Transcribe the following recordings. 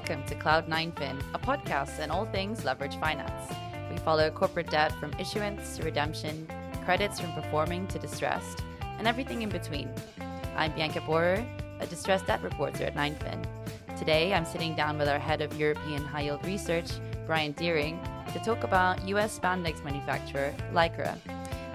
welcome to Cloud 9fin, a podcast on all things leverage finance. We follow corporate debt from issuance to redemption, credits from performing to distressed, and everything in between. I'm Bianca Boorer, a distressed debt reporter at 9fin. Today, I'm sitting down with our head of European high yield research, Brian Dearing, to talk about US spandex manufacturer Lycra.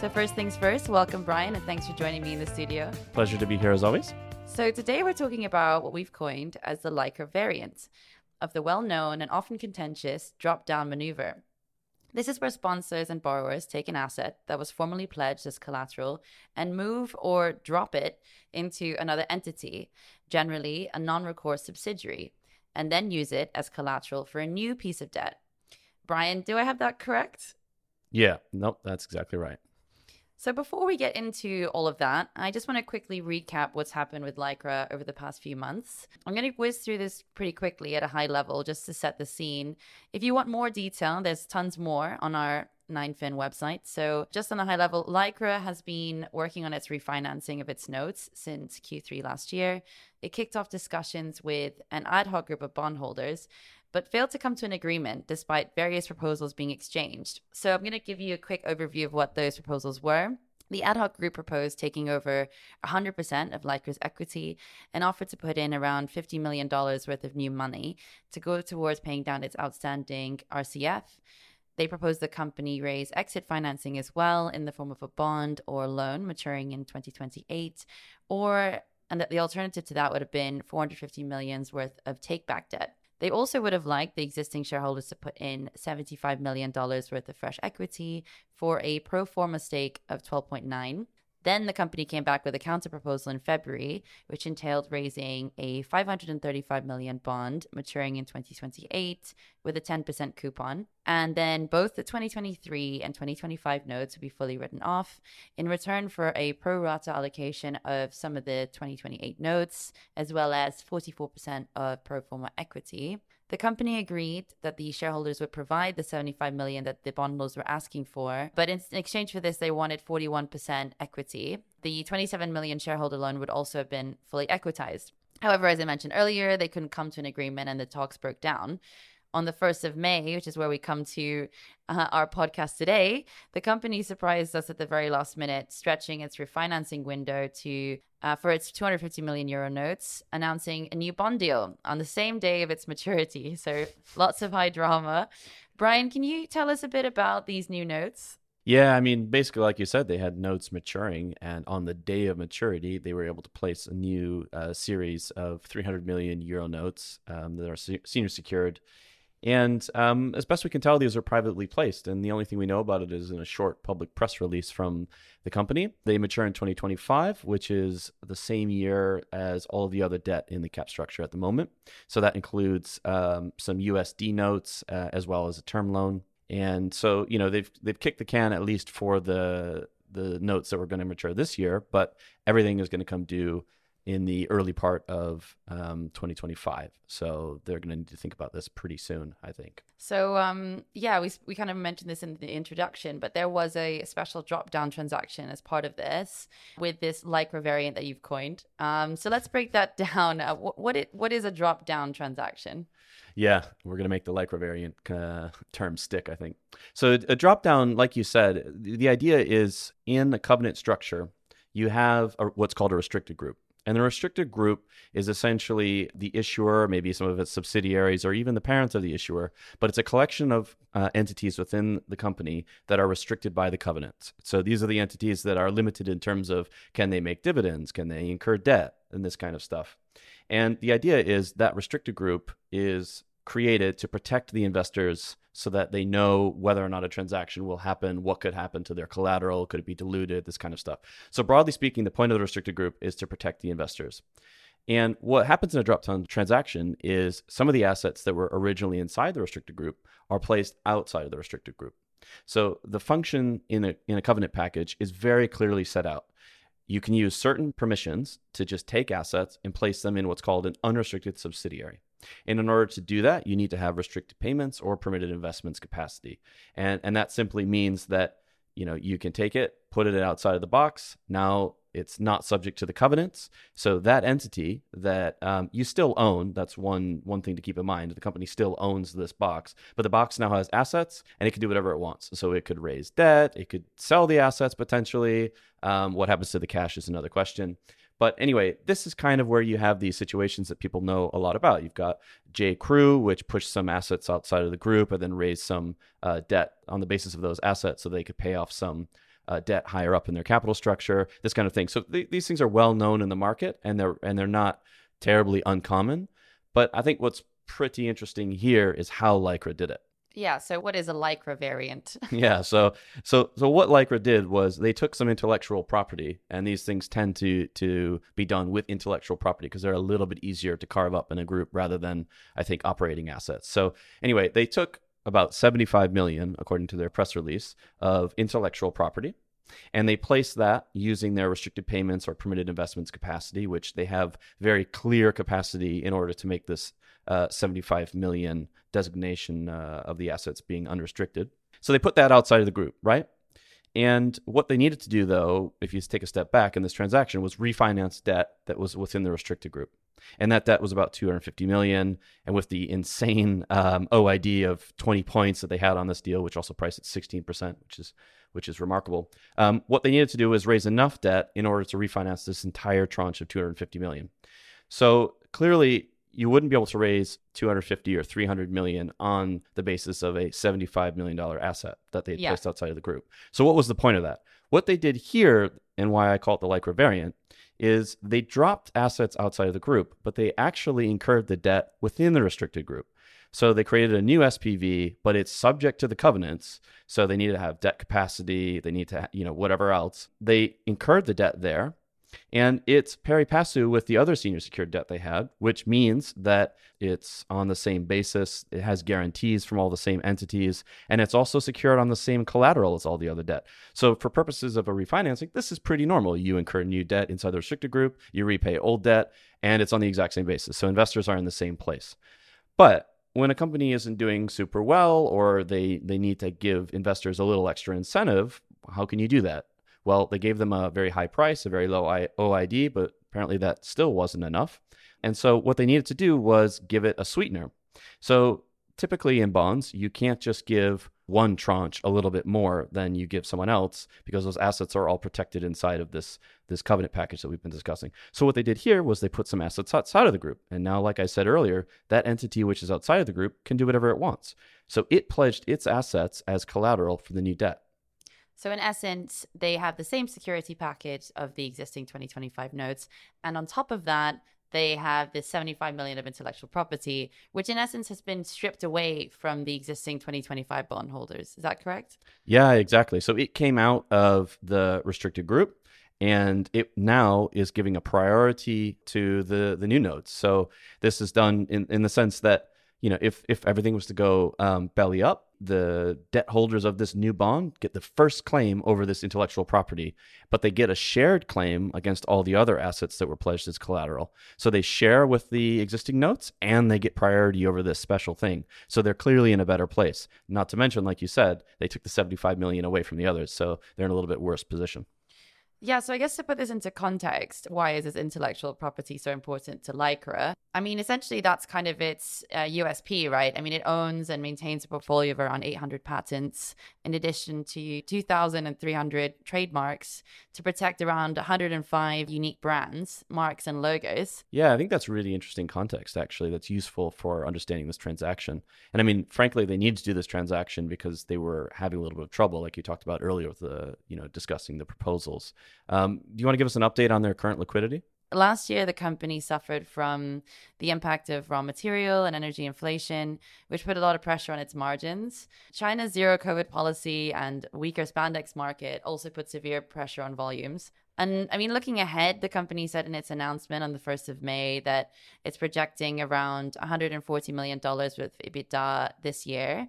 So, first things first, welcome, Brian, and thanks for joining me in the studio. Pleasure to be here as always. So, today we're talking about what we've coined as the Lycra variant of the well known and often contentious drop down maneuver. This is where sponsors and borrowers take an asset that was formerly pledged as collateral and move or drop it into another entity, generally a non recourse subsidiary, and then use it as collateral for a new piece of debt. Brian, do I have that correct? Yeah, nope, that's exactly right. So before we get into all of that, I just want to quickly recap what's happened with Lycra over the past few months. I'm going to whiz through this pretty quickly at a high level just to set the scene. If you want more detail, there's tons more on our 9fin website. So, just on a high level, Lycra has been working on its refinancing of its notes since Q3 last year. It kicked off discussions with an ad hoc group of bondholders but failed to come to an agreement despite various proposals being exchanged. So I'm going to give you a quick overview of what those proposals were. The ad hoc group proposed taking over 100% of Lycra's equity and offered to put in around $50 million worth of new money to go towards paying down its outstanding RCF. They proposed the company raise exit financing as well in the form of a bond or loan maturing in 2028, or and that the alternative to that would have been 450 millions worth of take back debt. They also would have liked the existing shareholders to put in $75 million worth of fresh equity for a pro forma stake of 12.9 then the company came back with a counterproposal in February, which entailed raising a 535 million bond maturing in 2028 with a 10% coupon. And then both the 2023 and 2025 notes would be fully written off in return for a pro rata allocation of some of the 2028 notes, as well as 44% of pro forma equity. The company agreed that the shareholders would provide the 75 million that the bondholders were asking for, but in exchange for this, they wanted 41% equity. The 27 million shareholder loan would also have been fully equitized. However, as I mentioned earlier, they couldn't come to an agreement and the talks broke down on the 1st of May, which is where we come to uh, our podcast today, the company surprised us at the very last minute, stretching its refinancing window to uh, for its 250 million euro notes, announcing a new bond deal on the same day of its maturity. So lots of high drama. Brian, can you tell us a bit about these new notes? Yeah, I mean, basically, like you said, they had notes maturing, and on the day of maturity, they were able to place a new uh, series of 300 million euro notes um, that are se- senior secured and um, as best we can tell, these are privately placed. And the only thing we know about it is in a short public press release from the company. They mature in 2025, which is the same year as all of the other debt in the cap structure at the moment. So that includes um, some USD notes uh, as well as a term loan. And so, you know, they've they've kicked the can at least for the the notes that were going to mature this year, but everything is going to come due in the early part of um, 2025. So they're going to need to think about this pretty soon, I think. So um, yeah, we we kind of mentioned this in the introduction, but there was a special drop down transaction as part of this with this Lycra variant that you've coined. Um, so let's break that down. Uh, what what, it, what is a drop down transaction? Yeah, we're going to make the Lycra variant uh, term stick, I think. So a drop down, like you said, the idea is in the covenant structure, you have a, what's called a restricted group. And the restricted group is essentially the issuer, maybe some of its subsidiaries, or even the parents of the issuer. But it's a collection of uh, entities within the company that are restricted by the covenants. So these are the entities that are limited in terms of can they make dividends, can they incur debt, and this kind of stuff. And the idea is that restricted group is created to protect the investors so that they know whether or not a transaction will happen, what could happen to their collateral, could it be diluted, this kind of stuff. So, broadly speaking, the point of the restricted group is to protect the investors. And what happens in a drop down transaction is some of the assets that were originally inside the restricted group are placed outside of the restricted group. So the function in a, in a covenant package is very clearly set out. You can use certain permissions to just take assets and place them in what's called an unrestricted subsidiary. And in order to do that, you need to have restricted payments or permitted investments capacity. And, and that simply means that you know you can take it, put it outside of the box. Now It's not subject to the covenants. So that entity that um, you still own, that's one one thing to keep in mind. The company still owns this box, but the box now has assets and it can do whatever it wants. So it could raise debt, it could sell the assets potentially. Um, what happens to the cash is another question. But anyway, this is kind of where you have these situations that people know a lot about. You've got J. Crew, which pushed some assets outside of the group and then raised some uh, debt on the basis of those assets so they could pay off some uh, debt higher up in their capital structure, this kind of thing. So th- these things are well known in the market and they're and they're not terribly uncommon. But I think what's pretty interesting here is how Lycra did it. Yeah. So what is a Lycra variant? yeah. So so so what Lycra did was they took some intellectual property, and these things tend to to be done with intellectual property because they're a little bit easier to carve up in a group rather than I think operating assets. So anyway, they took about 75 million, according to their press release, of intellectual property. And they place that using their restricted payments or permitted investments capacity, which they have very clear capacity in order to make this uh, 75 million designation uh, of the assets being unrestricted. So they put that outside of the group, right? And what they needed to do, though, if you take a step back in this transaction, was refinance debt that was within the restricted group, and that debt was about 250 million. And with the insane um, OID of 20 points that they had on this deal, which also priced at 16 percent, which is which is remarkable, um, what they needed to do was raise enough debt in order to refinance this entire tranche of 250 million. So clearly, you wouldn't be able to raise 250 or 300 million on the basis of a 75 million dollar asset that they had Yeah. placed outside of the group. So what was the point of that? What they did here and why I call it the Lycra variant is they dropped assets outside of the group, but they actually incurred the debt within the restricted group. So they created a new SPV, but it's subject to the covenants. So they need to have debt capacity, they need to, you know, whatever else. They incurred the debt there. And it's pari passu with the other senior secured debt they had, which means that it's on the same basis. It has guarantees from all the same entities, and it's also secured on the same collateral as all the other debt. So, for purposes of a refinancing, this is pretty normal. You incur new debt inside the restricted group, you repay old debt, and it's on the exact same basis. So, investors are in the same place. But when a company isn't doing super well or they, they need to give investors a little extra incentive, how can you do that? Well, they gave them a very high price, a very low OID, but apparently that still wasn't enough. And so what they needed to do was give it a sweetener. So typically in bonds, you can't just give one tranche a little bit more than you give someone else because those assets are all protected inside of this this covenant package that we've been discussing. So what they did here was they put some assets outside of the group. And now like I said earlier, that entity which is outside of the group can do whatever it wants. So it pledged its assets as collateral for the new debt. So in essence, they have the same security package of the existing 2025 notes, and on top of that, they have this 75 million of intellectual property, which in essence has been stripped away from the existing 2025 bondholders. Is that correct? Yeah, exactly. So it came out of the restricted group and it now is giving a priority to the the new notes. So this is done in, in the sense that you know if if everything was to go um, belly up, the debt holders of this new bond get the first claim over this intellectual property, but they get a shared claim against all the other assets that were pledged as collateral. So they share with the existing notes and they get priority over this special thing. So they're clearly in a better place. Not to mention, like you said, they took the 75 million away from the others, so they're in a little bit worse position. Yeah, so I guess to put this into context, why is this intellectual property so important to Lycra? I mean, essentially, that's kind of its uh, USP, right? I mean, it owns and maintains a portfolio of around 800 patents, in addition to 2,300 trademarks to protect around 105 unique brands, marks, and logos. Yeah, I think that's really interesting context, actually, that's useful for understanding this transaction. And I mean, frankly, they need to do this transaction because they were having a little bit of trouble, like you talked about earlier with the, you know, discussing the proposals. Um, do you want to give us an update on their current liquidity? Last year, the company suffered from the impact of raw material and energy inflation, which put a lot of pressure on its margins. China's zero COVID policy and weaker spandex market also put severe pressure on volumes. And I mean, looking ahead, the company said in its announcement on the 1st of May that it's projecting around $140 million with EBITDA this year.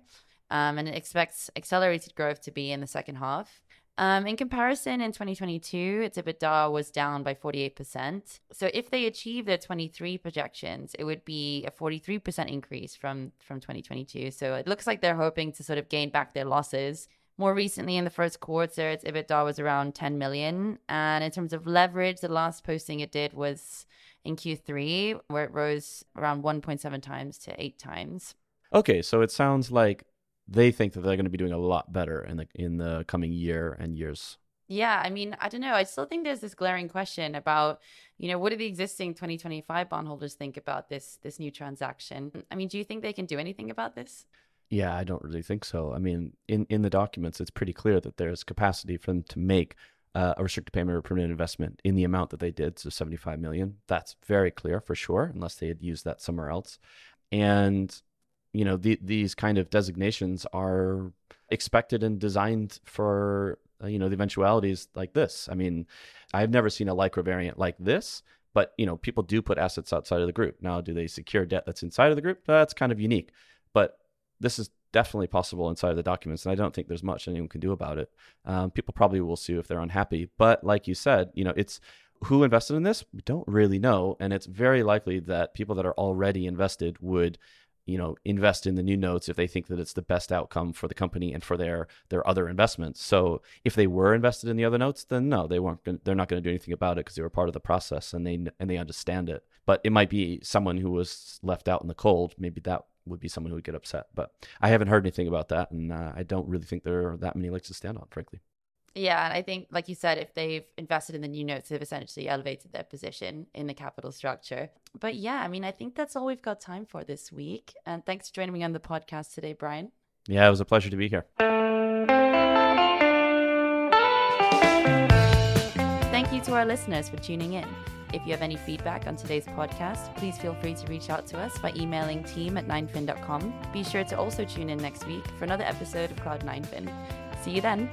Um, and it expects accelerated growth to be in the second half. Um, in comparison, in 2022, its EBITDA was down by 48%. So if they achieve their 23 projections, it would be a 43% increase from, from 2022. So it looks like they're hoping to sort of gain back their losses More recently, in the first quarter, its EBITDA was around 10 million. And in terms of leverage, the last posting it did was in Q3, where it rose around 1.7 times to 8 times. Okay, so it sounds like they think that they're going to be doing a lot better in the in the coming year and years. Yeah, I mean, I don't know. I still think there's this glaring question about, you know, what do the existing 2025 bondholders think about this this new transaction? I mean, do you think they can do anything about this? Yeah, I don't really think so. I mean, in in the documents, it's pretty clear that there's capacity for them to make uh, a restricted payment or permanent investment in the amount that they did, so 75 million. That's very clear for sure, unless they had used that somewhere else. And you know, the, these kind of designations are expected and designed for uh, you know the eventualities like this. I mean, I've never seen a Lycra variant like this, but you know, people do put assets outside of the group. Now, do they secure debt that's inside of the group? That's kind of unique, but this is definitely possible inside of the documents, and I don't think there's much anyone can do about it. Um, people probably will sue if they're unhappy, but like you said, you know, it's who invested in this. We don't really know, and it's very likely that people that are already invested would you know invest in the new notes if they think that it's the best outcome for the company and for their their other investments so if they were invested in the other notes then no they weren't gonna, they're not going to do anything about it because they were part of the process and they and they understand it but it might be someone who was left out in the cold maybe that would be someone who would get upset. But I haven't heard anything about that, and uh, I don't really think there are that many legs to stand on, frankly. Yeah, and I think, like you said, if they've invested in the new notes, they've essentially elevated their position in the capital structure. But yeah, I mean, I think that's all we've got time for this week. And thanks for joining me on the podcast today, Brian. Yeah, it was a pleasure to be here. Thank you to our listeners for tuning in. If you have any feedback on today's podcast, please feel free to reach out to us by emailing team at 9fin.com. Be sure to also tune in next week for another episode of Cloud 9fin. See you then.